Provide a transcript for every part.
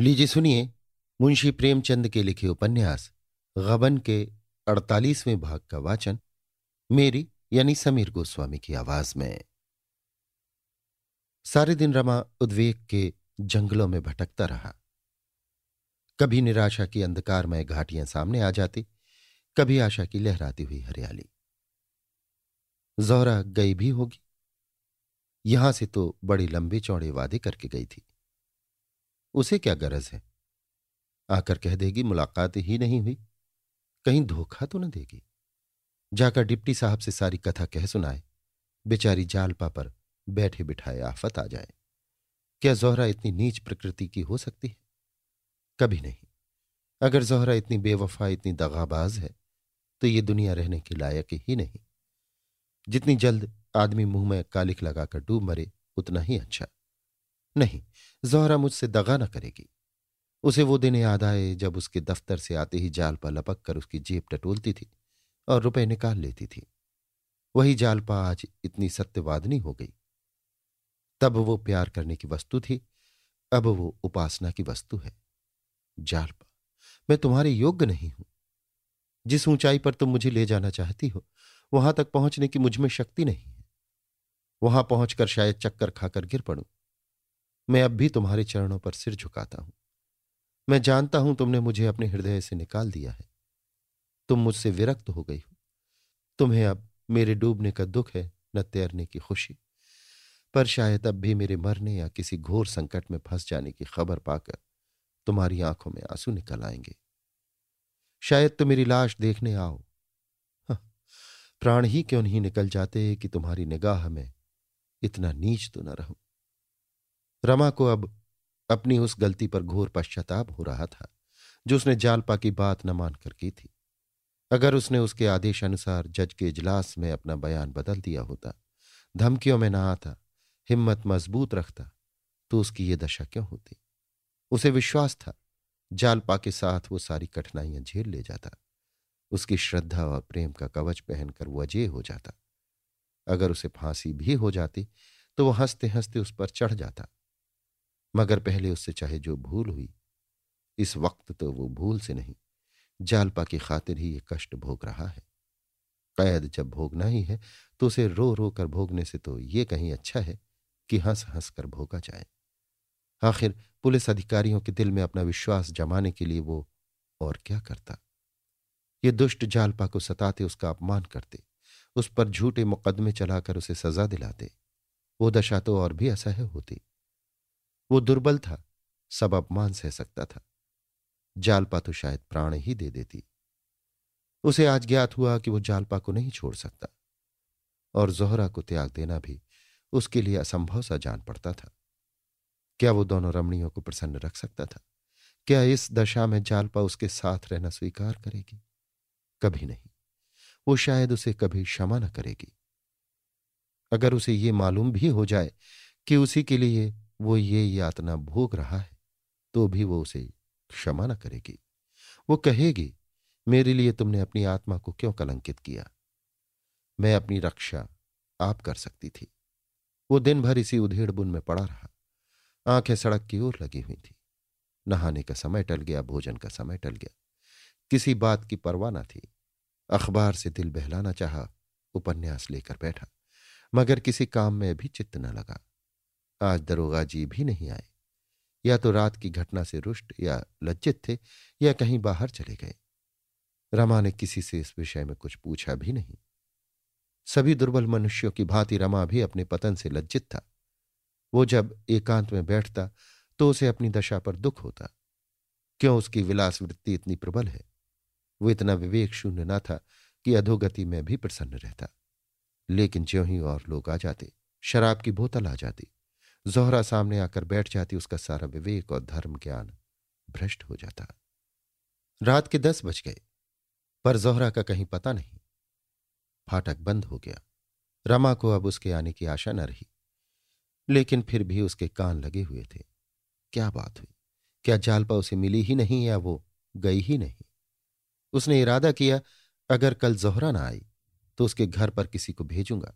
लीजिए, सुनिए, मुंशी प्रेमचंद के लिखे उपन्यास, गबन के अड़तालीसवें भाग का वाचन, मेरी यानी समीर गोस्वामी की आवाज़ में। सारे दिन रमा उद्वेग के जंगलों में भटकता रहा। कभी निराशा की अंधकारमय घाटियाँ सामने आ जाती, कभी आशा की लहराती हुई हरियाली। जोहरा गई भी होगी। यहाँ से तो बड़ी लंबे चौड़े वादे करके गई थी। उसे क्या गरज है? आकर कह देगी, मुलाकात ही नहीं हुई। कहीं धोखा तो न देगी। जाकर डिप्टी साहब से सारी कथा कह सुनाए। बेचारी जालपा पर बैठे बिठाए आफत आ जाए। क्या जोहरा इतनी नीच प्रकृति की हो सकती है? कभी नहीं। अगर जोहरा इतनी बेवफा, इतनी दगाबाज है तो ये दुनिया रहने के लायक ही नहीं। जितनी जल्द आदमी मुँह में कालिक लगाकर डूब मरे, उतना ही अच्छा। नहीं, जोहरा मुझसे दगा न करेगी। उसे वो दिन याद आए जब उसके दफ्तर से आते ही जाल पर लपक कर उसकी जेब टटोलती थी और रुपए निकाल लेती थी। वही जालपा आज इतनी सत्यवादनी हो गई। तब वो प्यार करने की वस्तु थी, अब वो उपासना की वस्तु है। जालपा मैं तुम्हारे योग्य नहीं हूँ। जिस ऊंचाई पर तुम मुझे ले जाना चाहती हो, वहाँ तक पहुँचने की मुझमें शक्ति नहीं है। वहाँ पहुंचकर शायद चक्कर खाकर गिर पड़ूं। मैं अब भी तुम्हारे चरणों पर सिर झुकाता हूँ। मैं जानता हूँ तुमने मुझे अपने हृदय से निकाल दिया है। तुम मुझसे विरक्त हो गई हो। तुम्हें अब मेरे डूबने का दुख है न तैरने की खुशी। पर शायद अब भी मेरे मरने या किसी घोर संकट में फंस जाने की खबर पाकर तुम्हारी आँखों में आँसू निकल आएँगे। शायद तो मेरी लाश देखने आओ। हाँ, प्राण ही क्यों नहीं निकल जाते कि तुम्हारी निगाह में इतना नीच तो न रहूँ? रमा को अब अपनी उस गलती पर घोर पश्चाताप हो रहा था, जो उसने जालपा की बात न मानकर की थी। अगर उसने उसके आदेश अनुसार जज के इजलास में अपना बयान बदल दिया होता, धमकियों में ना आता, हिम्मत मज़बूत रखता तो उसकी ये दशा क्यों होती? उसे विश्वास था, जालपा के साथ वो सारी कठिनाइयाँ झेल ले जाता, उसकी श्रद्धा और प्रेम का कवच पहनकर वो अजय हो जाता। अगर उसे फांसी भी हो जाती तो वो हँसते हँसते उस पर चढ़ जाता। मगर पहले उससे चाहे जो भूल हुई। इस वक्त तो वो भूल से नहीं। जालपा की खातिर ही ये कष्ट भोग रहा है। कैद जब भोगना ही है तो उसे रो रो कर भोगने से तो ये कहीं अच्छा है कि हंस हंस कर भोगा जाए। आखिर पुलिस अधिकारियों के दिल में अपना विश्वास जमाने के लिए वो और क्या करता? ये दुष्ट जालपा को सताते, उसका अपमान करते। उस पर झूठे मुकदमे चलाकर उसे सजा दिलाते। वो दशा तो और भी असह्य होती। वो दुर्बल था, सब अपमान सह सकता था। जालपा तो शायद प्राण ही दे देती। उसे आज ज्ञात हुआ कि वो जालपा को नहीं छोड़ सकता। और जोहरा को त्याग देना भी उसके लिए असंभव सा जान पड़ता था। क्या वो दोनों रमणियों को प्रसन्न रख सकता था? क्या इस दशा में जालपा उसके साथ रहना स्वीकार करेगी? कभी नहीं। वो शायद उसे कभी क्षमा न करेगी। अगर उसे ये मालूम भी हो जाए कि उसी के लिए वो ये यातना भोग रहा है तो भी वो उसे क्षमा न करेगी। वो कहेगी, मेरे लिए तुमने अपनी आत्मा को क्यों कलंकित किया? मैं अपनी रक्षा आप कर सकती थी। वो दिन भर इसी उधेड़ बुन में पड़ा रहा। आँखें सड़क की ओर लगी हुई थी। नहाने का समय टल गया, भोजन का समय टल गया। किसी बात की परवाह न थी। अखबार से दिल बहलाना चाहा, उपन्यास लेकर बैठा। मगर किसी काम में भी चित्त न लगा। आज दरोगा जी भी नहीं आए। या तो रात की घटना से रुष्ट या लज्जित थे, या कहीं बाहर चले गए। रमा ने किसी से इस विषय में कुछ पूछा भी नहीं। सभी दुर्बल मनुष्यों की भांति रमा भी अपने पतन से लज्जित था। वो जब एकांत में बैठता तो उसे अपनी दशा पर दुख होता। क्यों उसकी विलास वृत्ति इतनी प्रबल है? वो इतना विवेक शून्य न था कि अधोगति में भी प्रसन्न रहता। लेकिन ज्यों ही और लोग आ जाते, शराब की बोतल आ जाती। जोहरा सामने आकर बैठ जाती, उसका सारा विवेक और धर्म ज्ञान भ्रष्ट हो जाता। रात के दस बज गए, पर जोहरा का कहीं पता नहीं। फाटक बंद हो गया। रमा को अब उसके आने की आशा न रही, लेकिन फिर भी उसके कान लगे हुए थे। क्या बात हुई? क्या जालपा उसे मिली ही नहीं या वो गई ही नहीं? उसने इरादा किया, अगर कल जोहरा ना आई तो उसके घर पर किसी को भेजूँगा।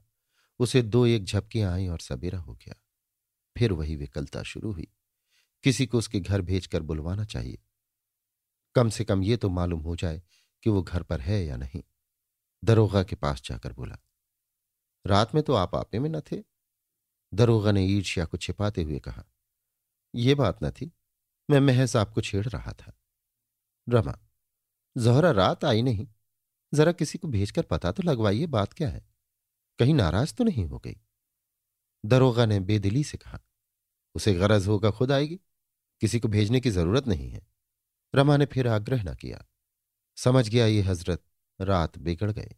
उसे दो एक झपकियाँ आई और सबेरा हो गया। फिर वही विकलता शुरू हुई। किसी को उसके घर भेजकर बुलवाना चाहिए। कम से कम ये तो मालूम हो जाए कि वो घर पर है या नहीं। दरोगा के पास जाकर बोला, रात में तो आप आपे में न थे? दरोगा ने ईर्ष्या को छिपाते हुए कहा यह बात न थी। मैं महज आपको छेड़ रहा था। रमा, जहरा रात आई नहीं। जरा किसी को भेजकर पता तो लगवाइए बात क्या है। कहीं नाराज़ तो नहीं हो गई? दरोगा ने बेदिली से कहा उसे गरज होगा खुद आएगी। किसी को भेजने की ज़रूरत नहीं है। रमा ने फिर आग्रह न किया। समझ गया ये हज़रत रात बिगड़ गए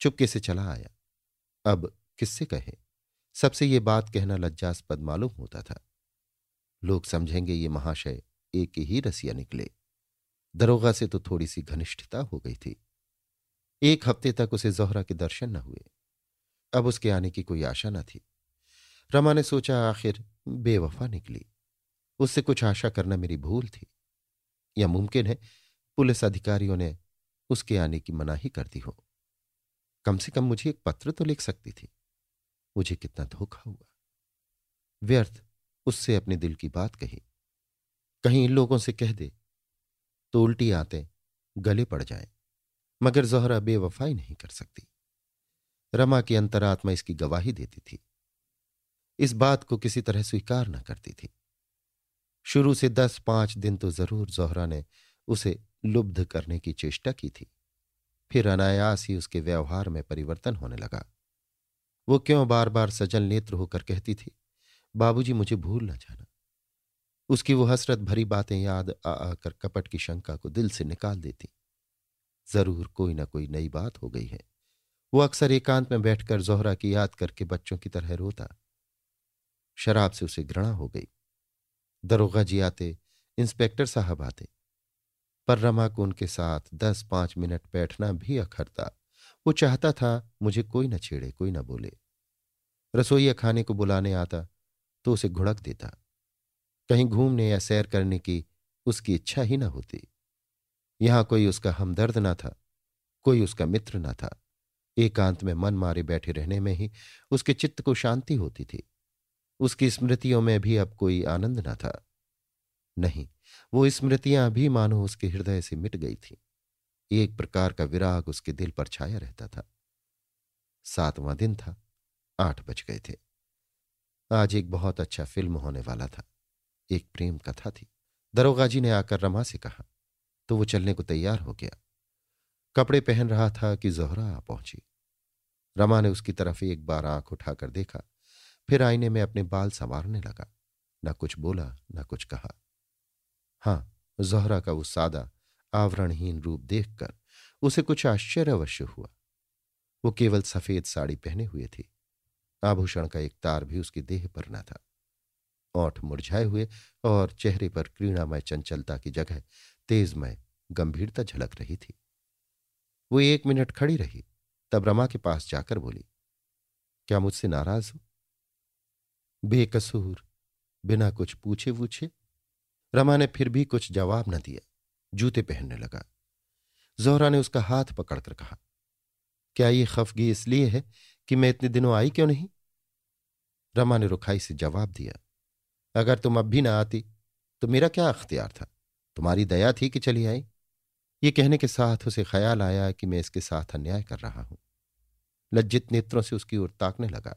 चुपके से चला आया। अब किससे कहे? सबसे ये बात कहना लज्जास्पद मालूम होता था। लोग समझेंगे ये महाशय एक ही रसिया निकले। दरोगा से तो थोड़ी सी घनिष्ठता हो गई थी। एक हफ़्ते तक उसे जोहरा के दर्शन न हुए। अब उसके आने की कोई आशा न थी। रमा ने सोचा, आखिर बेवफा निकली। उससे कुछ आशा करना मेरी भूल थी। या मुमकिन है, पुलिस अधिकारियों ने उसके आने की मनाही कर दी हो। कम से कम मुझे एक पत्र तो लिख सकती थी। मुझे कितना धोखा हुआ। व्यर्थ उससे अपने दिल की बात कही। कहीं इन लोगों से कह दे तो उल्टी आते गले पड़ जाए, मगर जोहरा बेवफाई नहीं कर सकती। रमा की अंतरात्मा इसकी गवाही देती थी। इस बात को किसी तरह स्वीकार न करती थी। शुरू से दस पाँच दिन तो ज़रूर जोहरा ने उसे लुब्ध करने की चेष्टा की थी। फिर अनायास ही उसके व्यवहार में परिवर्तन होने लगा। वो क्यों बार बार सजल नेत्र होकर कहती थी, बाबूजी, मुझे भूल न जाना। उसकी वो हसरत भरी बातें याद आ आकर कपट की शंका को दिल से निकाल देती। ज़रूर कोई ना कोई नई बात हो गई है। वो अक्सर एकांत में बैठकर जोहरा की याद करके बच्चों की तरह रोता। शराब से उसे घृणा हो गई। दरोगा जी आते, इंस्पेक्टर साहब आते। पर रमा को उनके साथ दस पाँच मिनट बैठना भी अखरता वो चाहता था मुझे कोई न छेड़े, कोई न बोले। रसोईया खाने को बुलाने आता तो उसे घुड़क देता। कहीं घूमने या सैर करने की उसकी इच्छा ही न होती। यहाँ कोई उसका हमदर्द ना था, कोई उसका मित्र ना था। एकांत में मन मारे बैठे रहने में ही उसके चित्त को शांति होती थी। उसकी स्मृतियों में भी अब कोई आनंद न था। नहीं, वो स्मृतियाँ भी मानो उसके हृदय से मिट गई थी। एक प्रकार का विराग उसके दिल पर छाया रहता था। सातवां दिन था, आठ बज गए थे। आज एक बहुत अच्छा फ़िल्म होने वाला था। एक प्रेम कथा थी। दरोगा जी ने आकर रमा से कहा तो वो चलने को तैयार हो गया। कपड़े पहन रहा था कि जोहरा आ पहुँची। रमा ने उसकी तरफ़ एक बार आँख उठाकर देखा फिर आईने में अपने बाल संवारने लगा। न कुछ बोला, न कुछ कहा। हाँ जोहरा का वो सादा, आवरणहीन रूप देखकर उसे कुछ आश्चर्य अवश्य हुआ। वो केवल सफ़ेद साड़ी पहने हुए थी। आभूषण का एक तार भी उसकी देह पर न था। ओठ मुरझाए हुए और चेहरे पर क्रीड़ामय चंचलता की जगह तेजमय गंभीरता झलक रही थी। वो एक मिनट खड़ी रही, तब रमा के पास जाकर बोली, क्या मुझसे नाराज़ हो? बेकसूर, बिना कुछ पूछे वूछे रमा ने फिर भी कुछ जवाब न दिया। जूते पहनने लगा। जोहरा ने उसका हाथ पकड़कर कहा, क्या ये खफगी इसलिए है कि मैं इतने दिनों आई क्यों नहीं? रमा ने रुखाई से जवाब दिया, अगर तुम अब भी ना आती तो मेरा क्या अख्तियार था? तुम्हारी दया थी कि चली आई। ये कहने के साथ उसे ख्याल आया कि मैं इसके साथ अन्याय कर रहा हूँ। लज्जित नेत्रों से उसकी ओर ताकने लगा।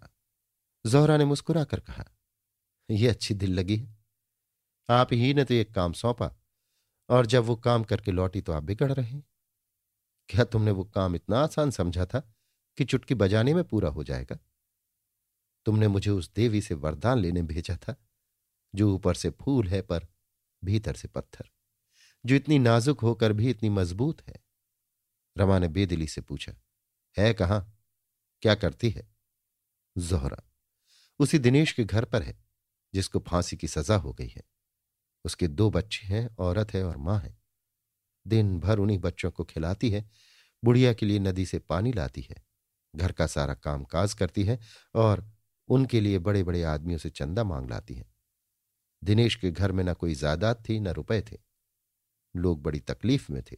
जोहरा ने मुस्कुरा कर कहा यह अच्छी दिल लगी है। आप ही ने तो एक काम सौंपा, और जब वो काम करके लौटी तो आप बिगड़ रहे क्या तुमने वो काम इतना आसान समझा था कि चुटकी बजाने में पूरा हो जाएगा? तुमने मुझे उस देवी से वरदान लेने भेजा था, जो ऊपर से फूल है पर भीतर से पत्थर, जो इतनी नाजुक होकर भी इतनी मज़बूत है? रमा ने बेदिली से पूछा, है कहाँ? क्या करती है? जोहरा उसी दिनेश के घर पर है, जिसको फांसी की सजा हो गई है। उसके दो बच्चे हैं, औरत है और माँ है। दिन भर उन्हीं बच्चों को खिलाती है, बुढ़िया के लिए नदी से पानी लाती है, घर का सारा काम काज करती है और उनके लिए बड़े बड़े आदमियों से चंदा मांग लाती है। दिनेश के घर में न कोई जायदाद थी, न रुपए थे। लोग बड़ी तकलीफ़ में थे।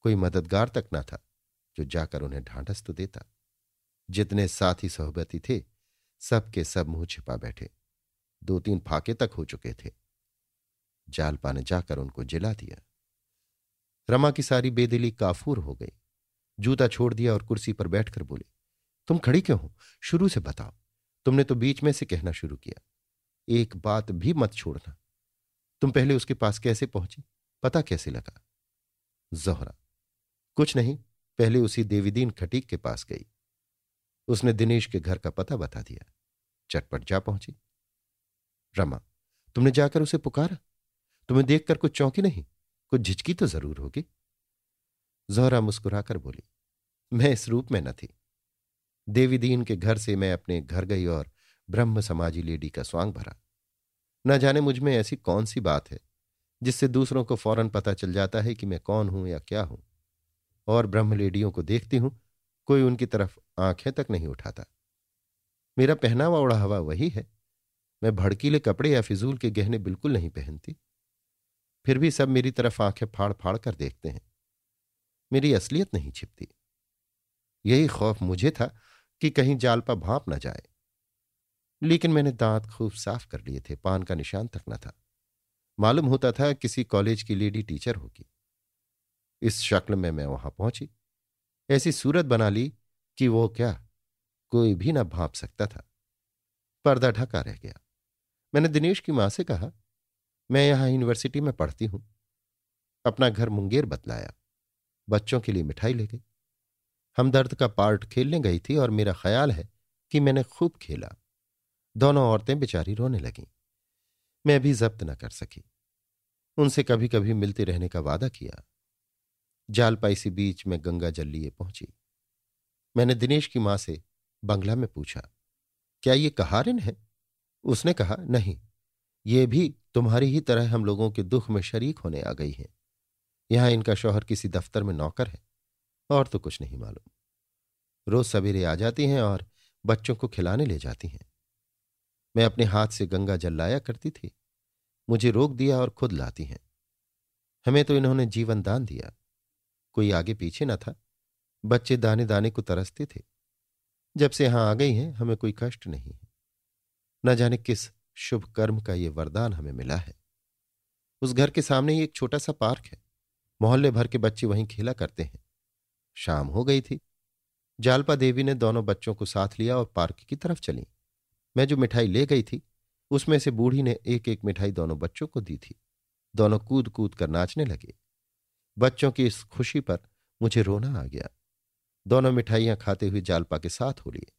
कोई मददगार तक न था, जो जाकर उन्हें ढांढस तो देता। जितने साथी सोहबती थे सब के सब मुँह छिपा बैठे। दो तीन फाके तक हो चुके थे। जालपा ने जाकर उनको जिला दिया। रमा की सारी बेदिली काफूर हो गई। जूता छोड़ दिया और कुर्सी पर बैठकर बोली, तुम खड़ी क्यों हो? शुरू से बताओ। तुमने तो बीच में से कहना शुरू किया। एक बात भी मत छोड़ना। तुम पहले उसके पास कैसे पहुँची? पता कैसे लगा? जोहरा, कुछ नहीं, पहले उसी देवीदीन खटीक के पास गई। उसने दिनेश के घर का पता बता दिया। चटपट जा पहुँची। रमा, तुमने जाकर उसे पुकारा? तुम्हें देखकर कुछ चौंकी नहीं? कुछ झिझकी तो ज़रूर होगी। जोहरा मुस्कुराकर बोली, मैं इस रूप में न थी। देवी दीन के घर से मैं अपने घर गई और ब्रह्म समाजी लेडी का स्वांग भरा। न जाने मुझमें ऐसी कौन सी बात है, जिससे दूसरों को फ़ौरन पता चल जाता है कि मैं कौन हूँ या क्या हूँ। और ब्रह्म लेडियों को देखती हूँ कोई उनकी तरफ़ आँखें तक नहीं उठाता। मेरा पहनावा हवा वही है। मैं भड़कीले कपड़े या फिजूल के गहने बिल्कुल नहीं पहनती। फिर भी सब मेरी तरफ़ आँखें फाड़ फाड़ कर देखते हैं। मेरी असलियत नहीं छिपती। यही खौफ मुझे था कि कहीं जालपा भाप न जाए। लेकिन मैंने दांत खूब साफ़ कर लिए थे, पान का निशान तक न था। मालूम होता था किसी कॉलेज की लेडी टीचर होगी। इस शक्ल में मैं वहाँ पहुँची। ऐसी सूरत बना ली कि वो क्या कोई भी ना भाप सकता था। पर्दा ढका रह गया। मैंने दिनेश की माँ से कहा, मैं यहाँ यूनिवर्सिटी में पढ़ती हूँ। अपना घर मुंगेर बतलाया। बच्चों के लिए मिठाई ले गई। हमदर्द का पार्ट खेलने गई थी और मेरा ख्याल है कि मैंने खूब खेला। दोनों औरतें बेचारी रोने लगीं। मैं भी जब्त न कर सकी। उनसे कभी कभी मिलते रहने का वादा किया। जालपाई सी बीच में गंगा जल लिए पहुँची। मैंने दिनेश की माँ से बंगला में पूछा, क्या ये कहारिन है? उसने कहा, नहीं, ये भी तुम्हारी ही तरह हम लोगों के दुख में शरीक होने आ गई हैं। यहाँ इनका शौहर किसी दफ्तर में नौकर है, और तो कुछ नहीं मालूम। रोज सवेरे आ जाती हैं और बच्चों को खिलाने ले जाती हैं। मैं अपने हाथ से गंगा जल लाया करती थी, मुझे रोक दिया और खुद लाती हैं। हमें तो इन्होंने जीवन दान दिया। कोई आगे पीछे न था। बच्चे दाने दाने को तरसते थे। जब से यहाँ आ गई हैं, हमें कोई कष्ट नहीं है। न जाने किस शुभ कर्म का ये वरदान हमें मिला है। उस घर के सामने ही एक छोटा सा पार्क है। मोहल्ले भर के बच्चे वहीं खेला करते हैं। शाम हो गई थी। जालपा देवी ने दोनों बच्चों को साथ लिया और पार्क की तरफ़ चली। मैं जो मिठाई ले गई थी, उसमें से बूढ़ी ने एक एक मिठाई दोनों बच्चों को दी थी। दोनों कूद कूद कर नाचने लगे। बच्चों की इस खुशी पर मुझे रोना आ गया। दोनों मिठाइयाँ खाते हुए जालपा के साथ हो लिए।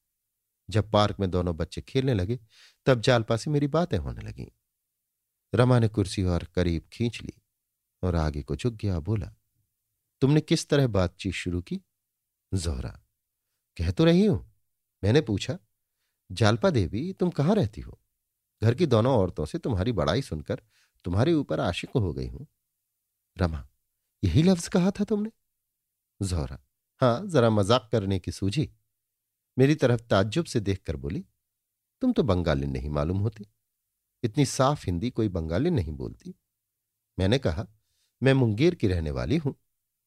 जब पार्क में दोनों बच्चे खेलने लगे, तब जालपा से मेरी बातें होने लगीं। रमा ने कुर्सी और करीब खींच ली और आगे को झुक गया, बोला, तुमने किस तरह बातचीत शुरू की? जोहरा, कह तो रही हूँ। मैंने पूछा, जालपा देवी, तुम कहाँ रहती हो? घर की दोनों औरतों से तुम्हारी बड़ाई सुनकर तुम्हारे ऊपर आशिक हो गई हूँ। रमा यही लफ्ज कहा था तुमने? जोहरा हाँ जरा मज़ाक करने की सूझी। मेरी तरफ़ ताज्जुब से देखकर बोली, तुम तो बंगाली नहीं मालूम होती। इतनी साफ़ हिंदी कोई बंगाली नहीं बोलती। मैंने कहा, मैं मुंगेर की रहने वाली हूँ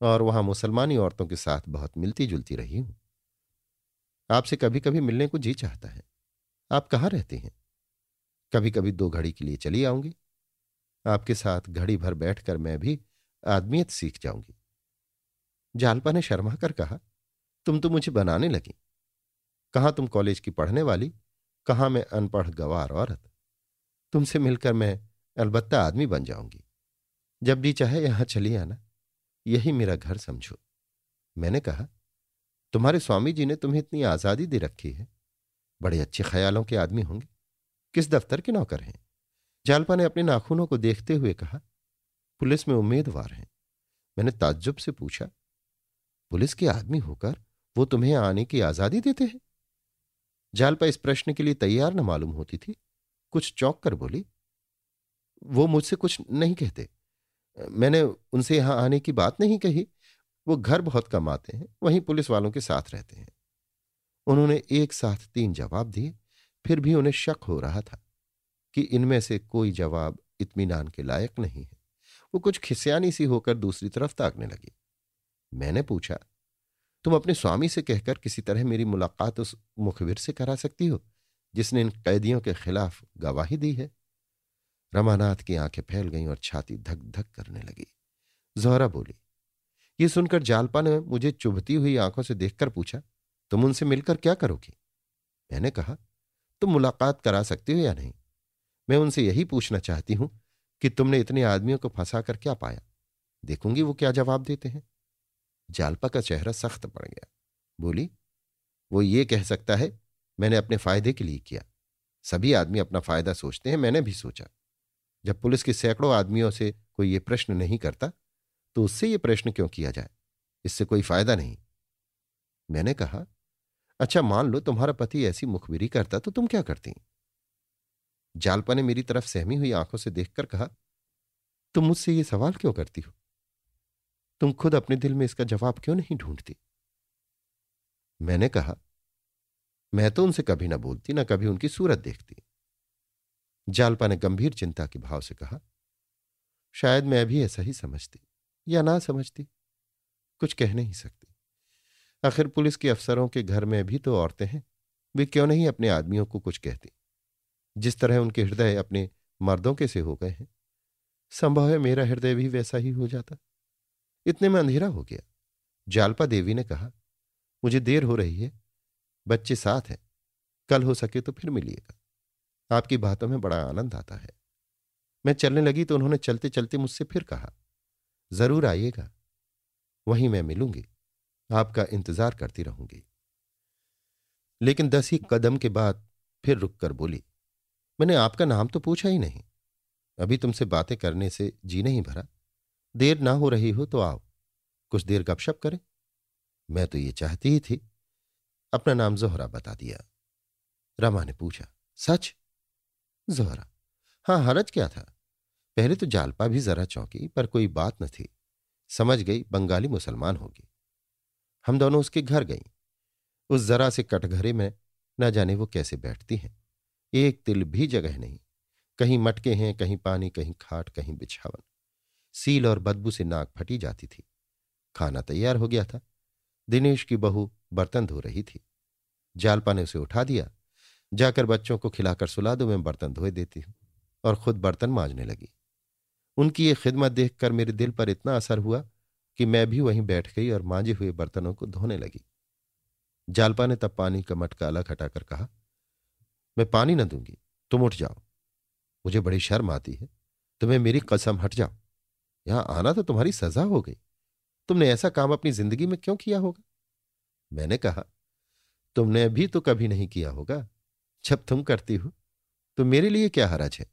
और वहाँ मुसलमानी औरतों के साथ बहुत मिलती जुलती रही हूँ। आपसे कभी कभी मिलने को जी चाहता है। आप कहाँ रहते हैं? कभी कभी दो घड़ी के लिए चली आऊँगी। आपके साथ घड़ी भर बैठकर मैं भी आदमियत सीख जाऊँगी। जालपा ने शर्मा कर कहा, तुम तो मुझे बनाने लगी। कहाँ तुम कॉलेज की पढ़ने वाली? कहाँ मैं अनपढ़ गवार औरत? तुमसे मिलकर मैं अलबत्ता आदमी बन जाऊँगी। जब भी चाहे यहाँ चली आना। यही मेरा घर समझो। मैंने कहा, तुम्हारे स्वामी जी ने तुम्हें इतनी आज़ादी दे रखी है। बड़े अच्छे ख्यालों के आदमी होंगे। किस दफ्तर के नौकर हैं? जालपा ने अपने नाखूनों को देखते हुए कहा पुलिस में उम्मीदवार हैं। मैंने ताज्जुब से पूछा, पुलिस के आदमी होकर वो तुम्हें आने की आज़ादी देते हैं? जालपा इस प्रश्न के लिए तैयार न मालूम होती थी। कुछ चौंक कर बोली, वो मुझसे कुछ नहीं कहते। मैंने उनसे यहाँ आने की बात नहीं कही। वो घर बहुत कम आते हैं, वहीं पुलिस वालों के साथ रहते हैं। उन्होंने एक साथ तीन जवाब दिए, फिर भी उन्हें शक हो रहा था कि इनमें से कोई जवाब इत्मीनान के लायक नहीं है। वो कुछ खिसियानी सी होकर दूसरी तरफ़ ताकने लगी। मैंने पूछा, तुम अपने स्वामी से कहकर किसी तरह मेरी मुलाकात उस मुखबिर से करा सकती हो, जिसने इन कैदियों के खिलाफ गवाही दी है? रमानाथ की आँखें फैल गईं और छाती धक धक करने लगी। जोहरा बोली, ये सुनकर जालपा ने मुझे चुभती हुई आँखों से देखकर पूछा, तुम उनसे मिलकर क्या करोगी? मैंने कहा, तुम मुलाकात करा सकती हो या नहीं? मैं उनसे यही पूछना चाहती हूँ कि तुमने इतने आदमियों को फंसा कर क्या पाया? देखूँगी वो क्या जवाब देते हैं। जालपा का चेहरा सख्त पड़ गया। बोली, वो ये कह सकता है, मैंने अपने फ़ायदे के लिए किया। सभी आदमी अपना फ़ायदा सोचते हैं, मैंने भी सोचा। जब पुलिस के सैकड़ों आदमियों से कोई ये प्रश्न नहीं करता तो उससे ये प्रश्न क्यों किया जाए? इससे कोई फ़ायदा नहीं। मैंने कहा अच्छा मान लो तुम्हारा पति ऐसी मुखबिरी करता तो तुम क्या करती? जालपा ने मेरी तरफ़ सहमी हुई आँखों से देखकर कहा, तुम मुझसे ये सवाल क्यों करती हो? तुम खुद अपने दिल में इसका जवाब क्यों नहीं ढूंढती? मैंने कहा, मैं तो उनसे कभी ना बोलती, ना कभी उनकी सूरत देखती। जालपा ने गंभीर चिंता के भाव से कहा, शायद मैं भी ऐसा ही समझती, या ना समझती। कुछ कह नहीं सकती। आखिर पुलिस के अफसरों के घर में भी तो औरतें हैं, वे क्यों नहीं अपने आदमियों को कुछ कहती? जिस तरह उनके हृदय अपने मर्दों के से हो गए हैं, संभव है मेरा हृदय भी वैसा ही हो जाता। इतने में अंधेरा हो गया। जालपा देवी ने कहा, मुझे देर हो रही है, बच्चे साथ हैं, कल हो सके तो फिर मिलिएगा। आपकी बातों में बड़ा आनंद आता है। मैं चलने लगी तो उन्होंने चलते चलते मुझसे फिर कहा, ज़रूर आइएगा, वहीं मैं मिलूँगी, आपका इंतज़ार करती रहूँगी। लेकिन दस ही कदम के बाद फिर रुककर बोली मैंने आपका नाम तो पूछा ही नहीं। अभी तुमसे बातें करने से जी नहीं भरा। देर ना हो रही हो तो आओ। कुछ देर गपशप करें। मैं तो ये चाहती ही थी। अपना नाम जोहरा बता दिया। रमा ने पूछा, सच? जोहरा हाँ हरज क्या था? पहले तो जालपा भी जरा चौंकी, पर कोई बात न थी। समझ गई, बंगाली मुसलमान होगी। हम दोनों उसके घर गईं। उस जरा से कटघरे में न जाने वो कैसे बैठती हैं। एक तिल भी जगह नहीं। कहीं मटके हैं, कहीं पानी, कहीं खाट, कहीं बिछावन। सील और बदबू से नाक फटी जाती थी। खाना तैयार हो गया था। दिनेश की बहू बर्तन धो रही थी। जालपा ने उसे उठा दिया। जाकर बच्चों को खिलाकर सुला दो, मैं बर्तन धोए देती हूँ। और खुद बर्तन मांजने लगी। उनकी ये खिदमत देखकर मेरे दिल पर इतना असर हुआ कि मैं भी वहीं बैठ गई और मांजे हुए बर्तनों को धोने लगी। जालपा ने तब पानी का मटका अलग हटाकर कहा मैं पानी न दूँगी। तुम उठ जाओ। मुझे बड़ी शर्म आती है। तुम्हें मेरी कसम, हट जाओ। यहाँ आना तो तुम्हारी सजा हो गई। तुमने ऐसा काम अपनी ज़िंदगी में क्यों किया होगा? मैंने कहा, तुमने भी तो कभी नहीं किया होगा। जब तुम करती हो तो मेरे लिए क्या हरज है?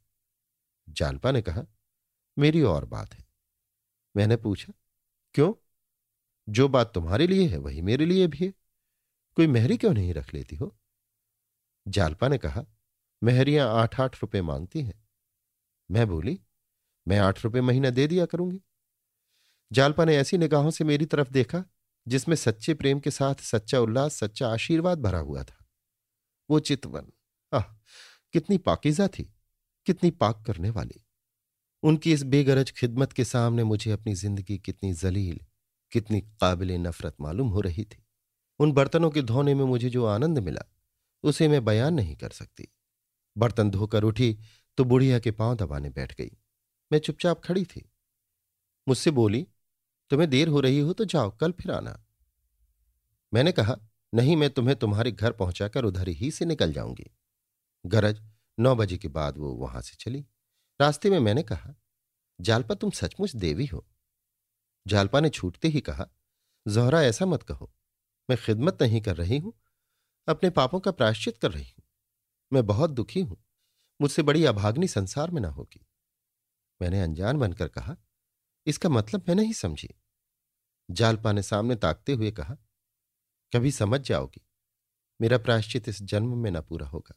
जालपा ने कहा, मेरी और बात है। मैंने पूछा, क्यों? जो बात तुम्हारे लिए है, वही मेरे लिए भी है। कोई मेहरी क्यों नहीं रख लेती हो? जालपा ने कहा, मेहरियाँ आठ आठ रुपए मांगती हैं। मैं बोली, मैं आठ रुपए महीना दे दिया करूँगी। जालपा ने ऐसी निगाहों से मेरी तरफ़ देखा, जिसमें सच्चे प्रेम के साथ सच्चा उल्लास, सच्चा आशीर्वाद भरा हुआ था। वो चितवन, आह, कितनी पाकिजा थी, कितनी पाक करने वाली। उनकी इस बेगरज खिदमत के सामने मुझे अपनी ज़िंदगी कितनी जलील, कितनी काबिल नफरत मालूम हो रही थी। उन बर्तनों के धोने में मुझे जो आनंद मिला उसे मैं बयान नहीं कर सकती। बर्तन धोकर उठी तो बुढ़िया के पाँव दबाने बैठ गई। मैं चुपचाप खड़ी थी। मुझसे बोली, तुम्हें देर हो रही हो तो जाओ, कल फिर आना। मैंने कहा, नहीं, मैं तुम्हें तुम्हारे घर पहुंचाकर उधर ही से निकल जाऊँगी। गरज नौ बजे के बाद वो वहाँ से चली। रास्ते में मैंने कहा, जालपा, तुम सचमुच देवी हो। जालपा ने छूटते ही कहा, जोहरा, ऐसा मत कहो। मैं खिदमत नहीं कर रही हूँ अपने पापों का प्रायश्चित कर रही हूँ। मैं बहुत दुखी हूँ। मुझसे बड़ी अभाग्नि संसार में ना होगी। मैंने अनजान बनकर कहा, इसका मतलब मैं नहीं समझी। जालपा ने सामने ताकते हुए कहा, कभी समझ जाओगी, मेरा प्रायश्चित इस जन्म में ना पूरा होगा।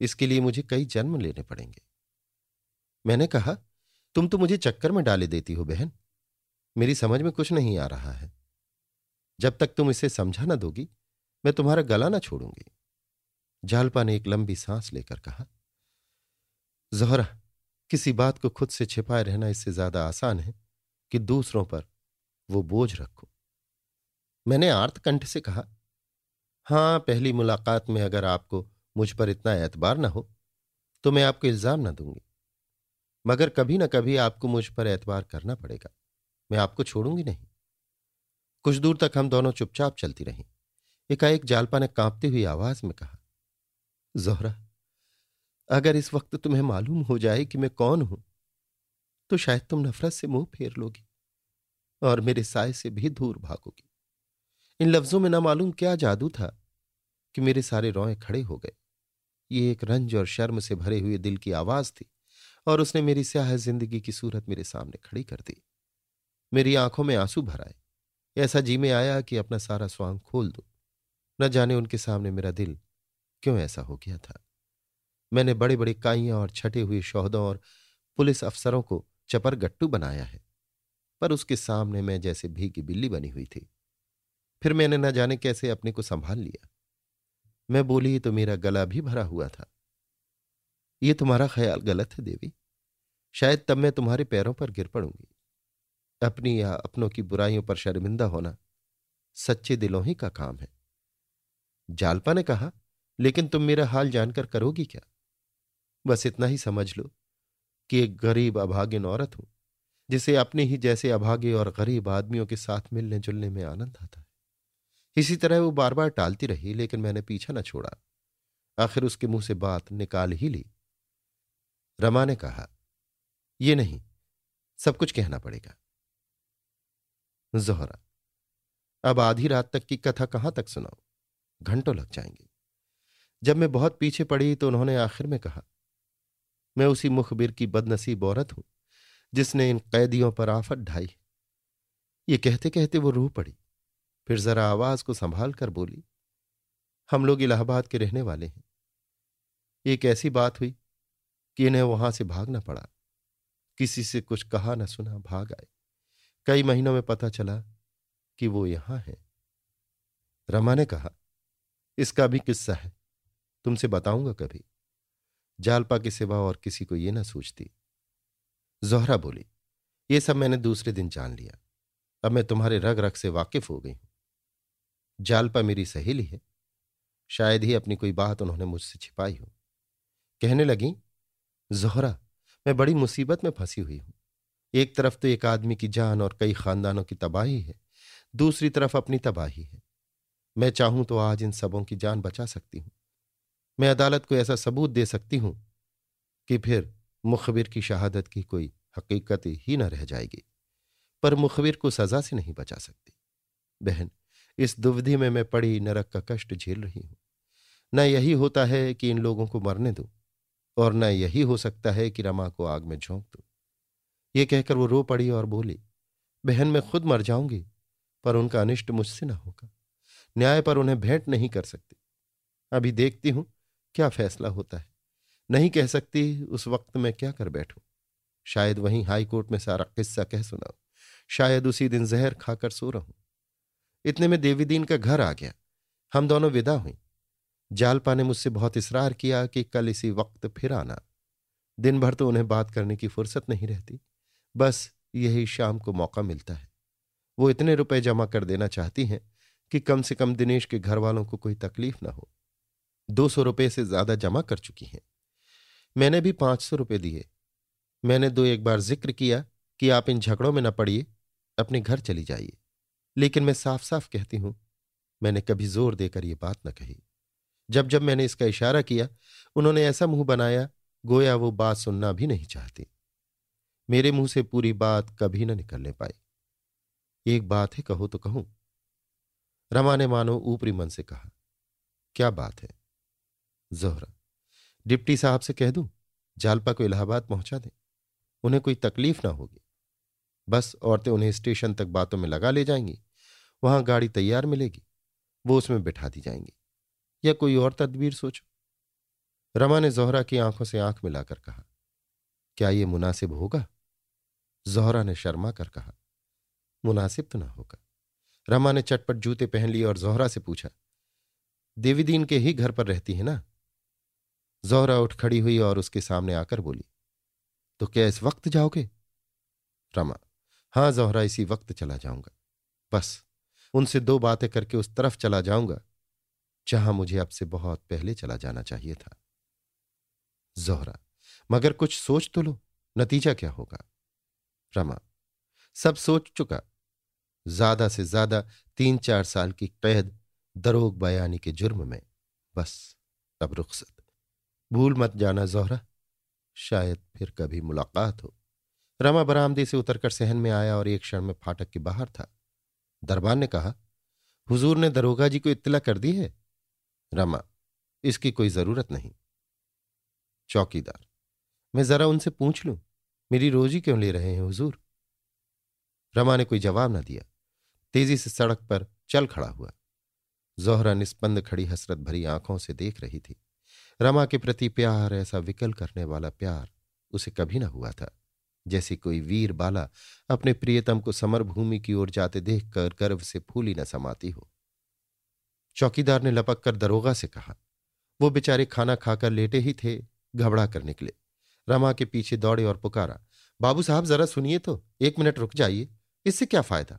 इसके लिए मुझे कई जन्म लेने पड़ेंगे। मैंने कहा, तुम तो मुझे चक्कर में डाले देती हो बहन। मेरी समझ में कुछ नहीं आ रहा है। जब तक तुम इसे समझा ना दोगी मैं तुम्हारा गला ना छोड़ूँगी। जालपा ने एक लंबी सांस लेकर कहा, जोहरा, किसी बात को खुद से छिपाए रहना इससे ज़्यादा आसान है कि दूसरों पर वो बोझ रखो। मैंने आर्तकंठ से कहा, हाँ, पहली मुलाकात में अगर आपको मुझ पर इतना एतबार ना हो तो मैं आपको इल्ज़ाम ना दूँगी। मगर कभी ना कभी आपको मुझ पर एतबार करना पड़ेगा। मैं आपको छोड़ूँगी नहीं। कुछ दूर तक हम दोनों चुपचाप चलती रहीं। एकाएक जालपा ने कांपती हुई आवाज़ में कहा, जोहरा, अगर इस वक्त तुम्हें मालूम हो जाए कि मैं कौन हूँ तो शायद तुम नफरत से मुँह फेर लोगी और मेरे साय से भी दूर भागोगी। इन लफ्जों में ना मालूम क्या जादू था कि मेरे सारे रोए खड़े हो गए। ये एक रंज और शर्म से भरे हुए दिल की आवाज़ थी और उसने मेरी स्याह ज़िंदगी की सूरत मेरे सामने खड़ी कर दी। मेरी आँखों में आँसू भर आए। ऐसा जी में आया कि अपना सारा स्वांग खोल दो। न जाने उनके सामने मेरा दिल क्यों ऐसा हो गया था। मैंने बड़े बड़े काइयाँ और छटे हुए शोहदों और पुलिस अफसरों को चपर गट्टू बनाया है, पर उसके सामने मैं जैसे भीगी बिल्ली बनी हुई थी। फिर मैंने न जाने कैसे अपने को संभाल लिया। मैं बोली तो मेरा गला भी भरा हुआ था। ये तुम्हारा ख्याल गलत है देवी। शायद तब मैं तुम्हारे पैरों पर गिर पड़ूँगी। अपनी या अपनों की बुराइयों पर शर्मिंदा होना सच्चे दिलों ही का काम है। जालपा ने कहा, लेकिन तुम मेरा हाल जानकर करोगी क्या? बस इतना ही समझ लो कि एक गरीब अभागिन औरत हूँ, जिसे अपने ही जैसे अभागे और गरीब आदमियों के साथ मिलने जुलने में आनंद आता है। इसी तरह वो बार बार टालती रही, लेकिन मैंने पीछा न छोड़ा। आखिर उसके मुँह से बात निकाल ही ली। रमा ने कहा, ये नहीं, सब कुछ कहना पड़ेगा। जोहरा, अब आधी रात तक की कथा कहाँ तक सुनाओ घंटों लग जाएँगे। जब मैं बहुत पीछे पड़ी तो उन्होंने आखिर में कहा, मैं उसी मुखबिर की बदनसीब औरत हूँ, जिसने इन कैदियों पर आफत ढाई। ये कहते कहते वो रूह पड़ी, फिर जरा आवाज़ को संभाल कर बोली, हम लोग इलाहाबाद के रहने वाले हैं। एक ऐसी बात हुई कि इन्हें वहाँ से भागना पड़ा। किसी से कुछ कहा न सुना भाग आए। कई महीनों में पता चला कि वो यहाँ है। रमा ने कहा इसका भी किस्सा है। तुमसे बताऊँगा कभी। जालपा के सिवा और किसी को यह ना सोचती। जोहरा बोली, ये सब मैंने दूसरे दिन जान लिया। अब मैं तुम्हारे रग रग से वाकिफ हो गई हूँ। जालपा मेरी सहेली है। शायद ही अपनी कोई बात उन्होंने मुझसे छिपाई हो। कहने लगी, जोहरा, मैं बड़ी मुसीबत में फंसी हुई हूँ। एक तरफ़ तो एक आदमी की जान और कई खानदानों की तबाही है। दूसरी तरफ़ अपनी तबाही है। मैं चाहूँ तो आज इन सबों की जान बचा सकती हूँ। मैं अदालत को ऐसा सबूत दे सकती हूँ कि फिर मुखबिर की शहादत की कोई हकीकत ही न रह जाएगी, पर मुखबिर को सजा से नहीं बचा सकती। बहन, इस दुविधि में मैं पड़ी नरक का कष्ट झेल रही हूँ। न यही होता है कि इन लोगों को मरने दो, और न यही हो सकता है कि रमा को आग में झोंक दो। ये कहकर वो रो पड़ी और बोली, बहन, मैं खुद मर जाऊँगी, पर उनका अनिष्ट मुझसे ना होगा। न्याय पर उन्हें भेंट नहीं कर सकती। अभी देखती हूँ, क्या फैसला होता है। नहीं कह सकती, उस वक्त मैं क्या कर बैठूं। शायद वहीं हाई कोर्ट में सारा किस्सा कह सुनाऊं। शायद उसी दिन जहर खाकर सो रहूँ। इतने में देवीदीन का घर आ गया। हम दोनों विदा हुई। जालपा ने मुझसे बहुत इसरार किया कि कल इसी वक्त फिर आना। दिन भर तो उन्हें बात करने की फुर्सत नहीं रहती। बस यही शाम को मौका मिलता है। वो इतने रुपए जमा कर देना चाहती हैं कि कम से कम दिनेश के घर वालों को कोई तकलीफ़ ना हो। दो सौ रुपये से ज़्यादा जमा कर चुकी हैं। मैंने भी पाँच सौ रुपये दिए। मैंने दो एक बार ज़िक्र किया कि आप इन झगड़ों में न पड़िए, अपने घर चली जाइए। लेकिन मैं साफ़ साफ़ कहती हूँ, मैंने कभी ज़ोर देकर यह बात न कही। जब जब मैंने इसका इशारा किया, उन्होंने ऐसा मुँह बनाया, गोया वो बात सुनना भी नहीं चाहती। मेरे मुँह से पूरी बात कभी न निकलने पाई। एक बात है कहो तो कहूँ रमा ने मानो ऊपरी मन से कहा, क्या बात है, जोहरा, डिप्टी साहब से कह दूँ, जालपा को इलाहाबाद पहुँचा दें, उन्हें कोई तकलीफ़ ना होगी। बस औरतें उन्हें स्टेशन तक बातों में लगा ले जाएँगी, वहाँ गाड़ी तैयार मिलेगी, वो उसमें बिठा दी जाएँगी, या कोई और तदबीर सोचो। रमा ने जोहरा की आँखों से आँख मिलाकर कहा, क्या ये मुनासिब होगा? जोहरा ने शर्मा कर कहा, मुनासिब तो ना होगा। रमा ने चटपट जूते पहन लिए और जोहरा से पूछा देवीदीन के ही घर पर रहती है ना? जोहरा उठ खड़ी हुई और उसके सामने आकर बोली तो क्या इस वक्त जाओगे? रमा, हाँ जोहरा, इसी वक्त चला जाऊँगा। बस, उनसे दो बातें करके उस तरफ़ चला जाऊँगा, जहाँ मुझे अब से बहुत पहले चला जाना चाहिए था। जोहरा, मगर कुछ सोच तो लो, नतीजा क्या होगा? रमा, सब सोच चुका ज़्यादा से ज़्यादा तीन चार साल की कैद दरोग बयानी के जुर्म में। बस तब रुखसत। भूल मत जाना जोहरा, शायद फिर कभी मुलाकात हो। रमा बरामदे से उतरकर सहन में आया और एक क्षण में फाटक के बाहर था। दरबार ने कहा, हुजूर ने दरोगा जी को इत्तला कर दी है? रमा, इसकी कोई ज़रूरत नहीं। चौकीदार, मैं जरा उनसे पूछ लूँ, मेरी रोजी क्यों ले रहे हैं हुजूर? रमा ने कोई जवाब ना दिया। तेज़ी से सड़क पर चल खड़ा हुआ। जोहरा निस्पंद खड़ी हसरत भरी आँखों से देख रही थी। रमा के प्रति प्यार, ऐसा विकल करने वाला प्यार, उसे कभी ना हुआ था। जैसे कोई वीर बाला अपने प्रियतम को समर भूमि की ओर जाते देखकर गर्व से फूली न समाती हो। चौकीदार ने लपक कर दरोगा से कहा, वो बेचारे खाना खाकर लेटे ही थे, घबरा कर निकले। रमा के पीछे दौड़े और पुकारा, बाबू साहब, जरा सुनिए तो एक मिनट रुक जाइए, इससे क्या फ़ायदा?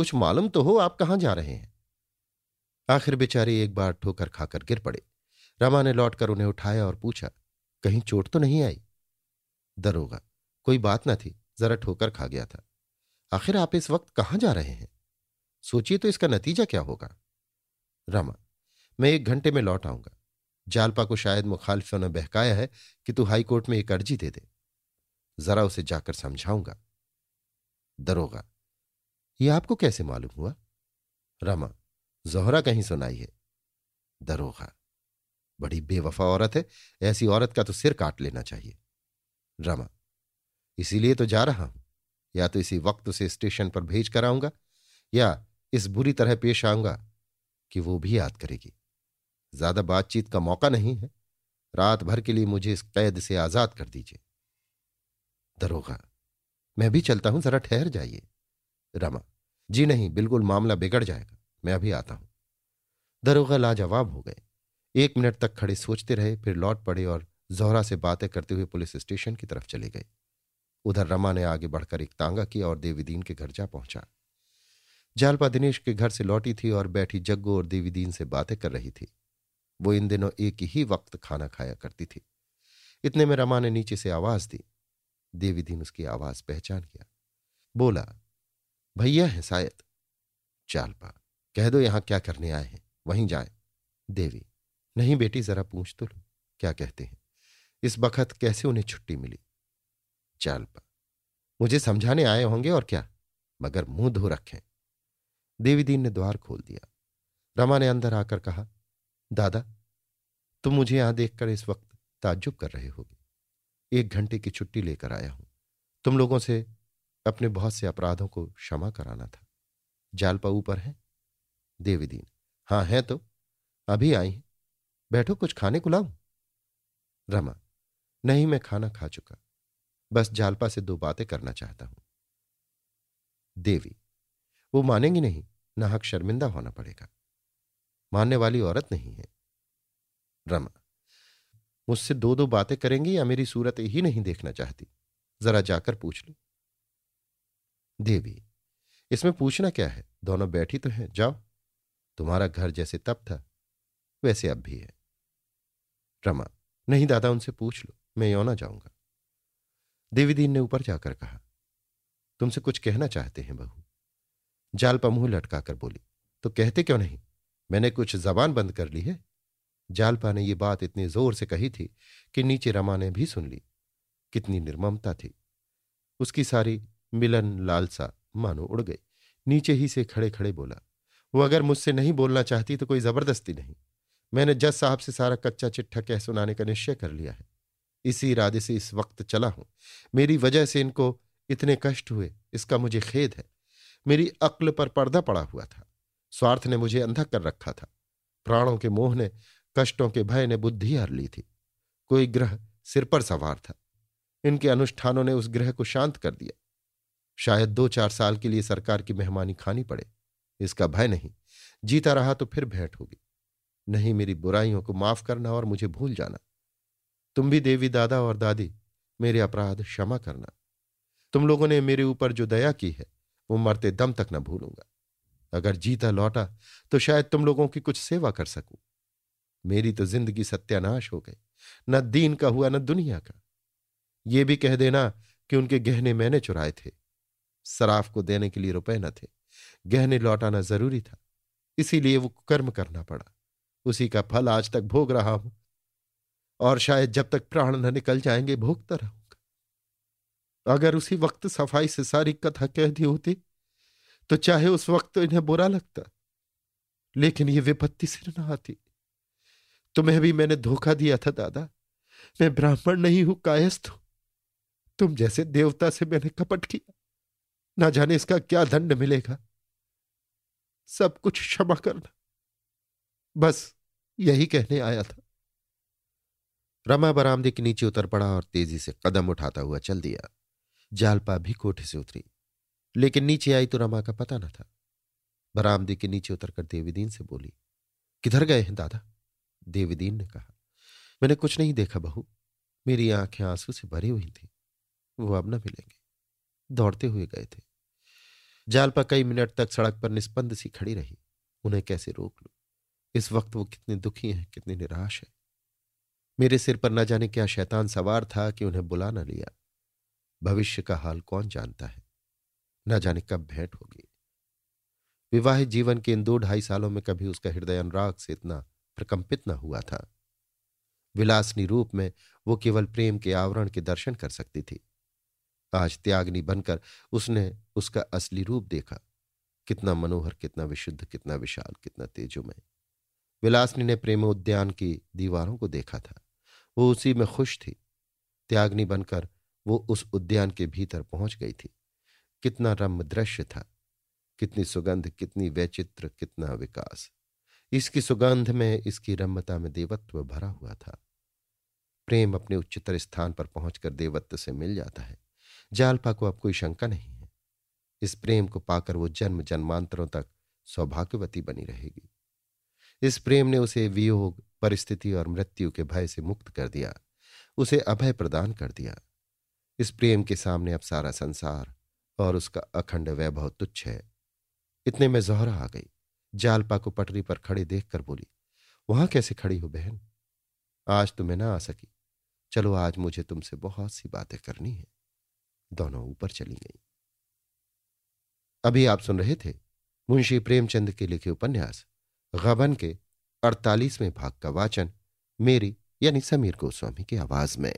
कुछ मालूम तो हो आप कहाँ जा रहे हैं। आखिर बेचारे एक बार ठोकर खाकर गिर पड़े। रमा ने लौटकर उन्हें उठाया और पूछा, कहीं चोट तो नहीं आई? दरोगा कोई बात ना थी। जरा ठोकर खा गया था। आखिर आप इस वक्त कहाँ जा रहे हैं? सोचिए तो इसका नतीजा क्या होगा? रमा, मैं एक घंटे में लौट आऊँगा। जालपा को शायद मुखालिफों ने बहकाया है कि तू हाईकोर्ट में एक अर्जी दे दे। जरा उसे जाकर समझाऊँगा। दरोगा ये आपको कैसे मालूम हुआ? रमा, जोहरा कहीं सुनाई है। दरोगा, बड़ी बेवफा औरत है, ऐसी औरत का तो सिर काट लेना चाहिए। रमा, इसीलिए तो जा रहा हूँ। या तो इसी वक्त उसे स्टेशन पर भेज कर आऊँगा, या इस बुरी तरह पेश आऊँगा कि वो भी याद करेगी। ज़्यादा बातचीत का मौका नहीं है। रात भर के लिए मुझे इस कैद से आज़ाद कर दीजिए। दरोगा, मैं भी चलता हूँ, जरा ठहर जाइए। रमा, जी नहीं, बिल्कुल मामला बिगड़ जाएगा। मैं अभी आता हूँ। दरोगा लाजवाब हो गए। एक मिनट तक खड़े सोचते रहे, फिर लौट पड़े और जोहरा से बातें करते हुए पुलिस स्टेशन की तरफ़ चले गए। उधर रमा ने आगे बढ़कर एक तांगा किया और देवीदीन के घर जा पहुँचा। जालपा दिनेश के घर से लौटी थी और बैठी जग्गो और देवीदीन से बातें कर रही थी। वो इन दिनों एक ही वक्त खाना खाया करती थी। इतने में रमा ने नीचे से आवाज़ दी। देवीदीन उसकी आवाज़ पहचान गया। बोला भैया है शायद। चालपा कह दो यहाँ क्या करने आए हैं? वहीं जाए। देवी, नहीं बेटी, जरा पूछ तो लो, क्या कहते हैं? इस बखत कैसे उन्हें छुट्टी मिली? चालपा मुझे समझाने आए होंगे और क्या? मगर मुँह धो रखें देवीदीन ने द्वार खोल दिया। रमा ने अंदर आकर कहा, दादा, तुम मुझे यहाँ देखकर इस वक्त ताज्जुब कर रहे होगे। एक घंटे की छुट्टी लेकर आया हूँ। तुम लोगों से अपने बहुत से अपराधों को क्षमा कराना था। जालपा ऊपर है, देवीदीन। हाँ, है तो अभी आई है। बैठो, कुछ खाने को लाऊं रमा, नहीं, मैं खाना खा चुका। बस जालपा से दो बातें करना चाहता हूँ। देवी, वो मानेंगी नहीं, नाहक शर्मिंदा होना पड़ेगा। मानने वाली औरत नहीं है। रमा, मुझसे दो दो बातें करेंगी या मेरी सूरत ही नहीं देखना चाहती? जरा जाकर पूछ लो। देवी, इसमें पूछना क्या है? दोनों बैठी तो हैं, जाओ। तुम्हारा घर जैसे तब था, वैसे अब भी है। रमा, नहीं दादा, उनसे पूछ लो, मैं यो ना जाऊँगा। देवीदीन ने ऊपर जाकर कहा, तुमसे कुछ कहना चाहते हैं बहू। जालपा मुँह लटकाकर बोली तो कहते क्यों नहीं? मैंने कुछ जबान बंद कर ली है। जालपा ने यह बात इतनी ज़ोर से कही थी कि नीचे रमा ने भी सुन ली। कितनी निर्ममता थी। उसकी सारी मिलन लालसा मानो उड़ गई। नीचे ही से खड़े खड़े बोला, वो अगर मुझसे नहीं बोलना चाहती तो कोई ज़बरदस्ती नहीं। मैंने जज साहब से सारा कच्चा चिट्ठा कह सुनाने का निश्चय कर लिया है। इसी इरादे से इस वक्त चला हूँ। मेरी वजह से इनको इतने कष्ट हुए, इसका मुझे खेद है। मेरी अक्ल पर पर्दा पड़ा हुआ था। स्वार्थ ने मुझे अंधा कर रखा था। प्राणों के मोह ने, कष्टों के भय ने बुद्धि हर ली थी। कोई ग्रह सिर पर सवार था। इनके अनुष्ठानों ने उस ग्रह को शांत कर दिया। शायद दो चार साल के लिए सरकार की मेहमानी खानी पड़े। इसका भय नहीं। जीता रहा तो फिर भेंट होगी। नहीं, मेरी बुराइयों को माफ़ करना और मुझे भूल जाना। तुम भी देवी दादा और दादी, मेरे अपराध क्षमा करना। तुम लोगों ने मेरे ऊपर जो दया की है, वो मरते दम तक न भूलूँगा। अगर जीता लौटा तो शायद तुम लोगों की कुछ सेवा कर सकूँ। मेरी तो ज़िंदगी सत्यानाश हो गई। न दीन का हुआ, न दुनिया का। ये भी कह देना कि उनके गहने मैंने चुराए थे। सराफ को देने के लिए रुपए न थे। गहने लौटाना ज़रूरी था, इसीलिए वो कर्म करना पड़ा। उसी का फल आज तक भोग रहा हूँ। और शायद जब तक प्राण न निकल जाएँगे, भोगता रहूँगा। अगर उसी वक्त सफ़ाई से सारी कथा कह दी होती तो चाहे उस वक्त तो इन्हें बुरा लगता, लेकिन ये विपत्ति सिर न आती। तुम्हें भी मैंने धोखा दिया था, दादा। मैं ब्राह्मण नहीं हूँ, कायस्थ हूँ। तुम जैसे देवता से मैंने कपट किया। ना जाने इसका क्या दंड मिलेगा। सब कुछ क्षमा करना। बस यही कहने आया था। रमा बरामदे के नीचे उतर पड़ा और तेज़ी से कदम उठाता हुआ चल दिया। जालपा भी कोठे से उतरी। लेकिन नीचे आई तो रमा का पता न था। बरामदे के नीचे उतरकर देवीदीन से बोली, किधर गए हैं दादा? देवीदीन ने कहा, मैंने कुछ नहीं देखा बहू। मेरी आँखें आँसू से भरी हुई थी। वो अब न मिलेंगे। दौड़ते हुए गए थे। जालपा कई मिनट तक सड़क पर निस्पंद सी खड़ी रही। उन्हें कैसे रोक लू? इस वक्त वो कितने दुखी हैं, कितने निराश है। मेरे सिर पर न जाने क्या शैतान सवार था कि उन्हें बुला न लिया। भविष्य का हाल कौन जानता है? न जाने कब भेंट होगी। विवाहित जीवन के इन दो ढाई सालों में कभी उसका हृदय अनुराग से इतना प्रकंपित न हुआ था। विलासनी रूप में वो केवल प्रेम के आवरण के दर्शन कर सकती थी। आज त्याग्नि बनकर उसने उसका असली रूप देखा। कितना मनोहर, कितना विशुद्ध, कितना विशाल, कितना तेजोमय। विलासनी ने प्रेमोद्यान की दीवारों को देखा था। वो उसी में खुश थी। त्याग्नि बनकर वो उस उद्यान के भीतर पहुँच गई थी। कितना रम्य दृश्य था। कितनी सुगंध, कितनी वैचित्र, कितना विकास। इसकी सुगंध में, इसकी रम्यता में देवत्व भरा हुआ था। प्रेम अपने उच्चतर स्थान पर पहुंचकर देवत्व से मिल जाता है। जालपा को अब कोई शंका नहीं है। इस प्रेम को पाकर वो जन्म जन्मांतरों तक सौभाग्यवती बनी रहेगी। इस प्रेम ने उसे वियोग, परिस्थिति और मृत्यु के भय से मुक्त कर दिया। उसे अभय प्रदान कर दिया। इस प्रेम के सामने अब सारा संसार और उसका अखंड वैभव तुच्छ है। इतने में जोहरा आ गई। जालपा को पटरी पर खड़े देखकर बोली, वहाँ कैसे खड़ी हो बहन? आज तुम्हें ना आ सकी। चलो आज मुझे तुमसे बहुत सी बातें करनी है। दोनों ऊपर चली गई। अभी आप सुन रहे थे मुंशी प्रेमचंद के लिखे उपन्यास, गबन के अड़तालीसवें भाग का वाचन, मेरी यानी समीर गोस्वामी की आवाज़ में।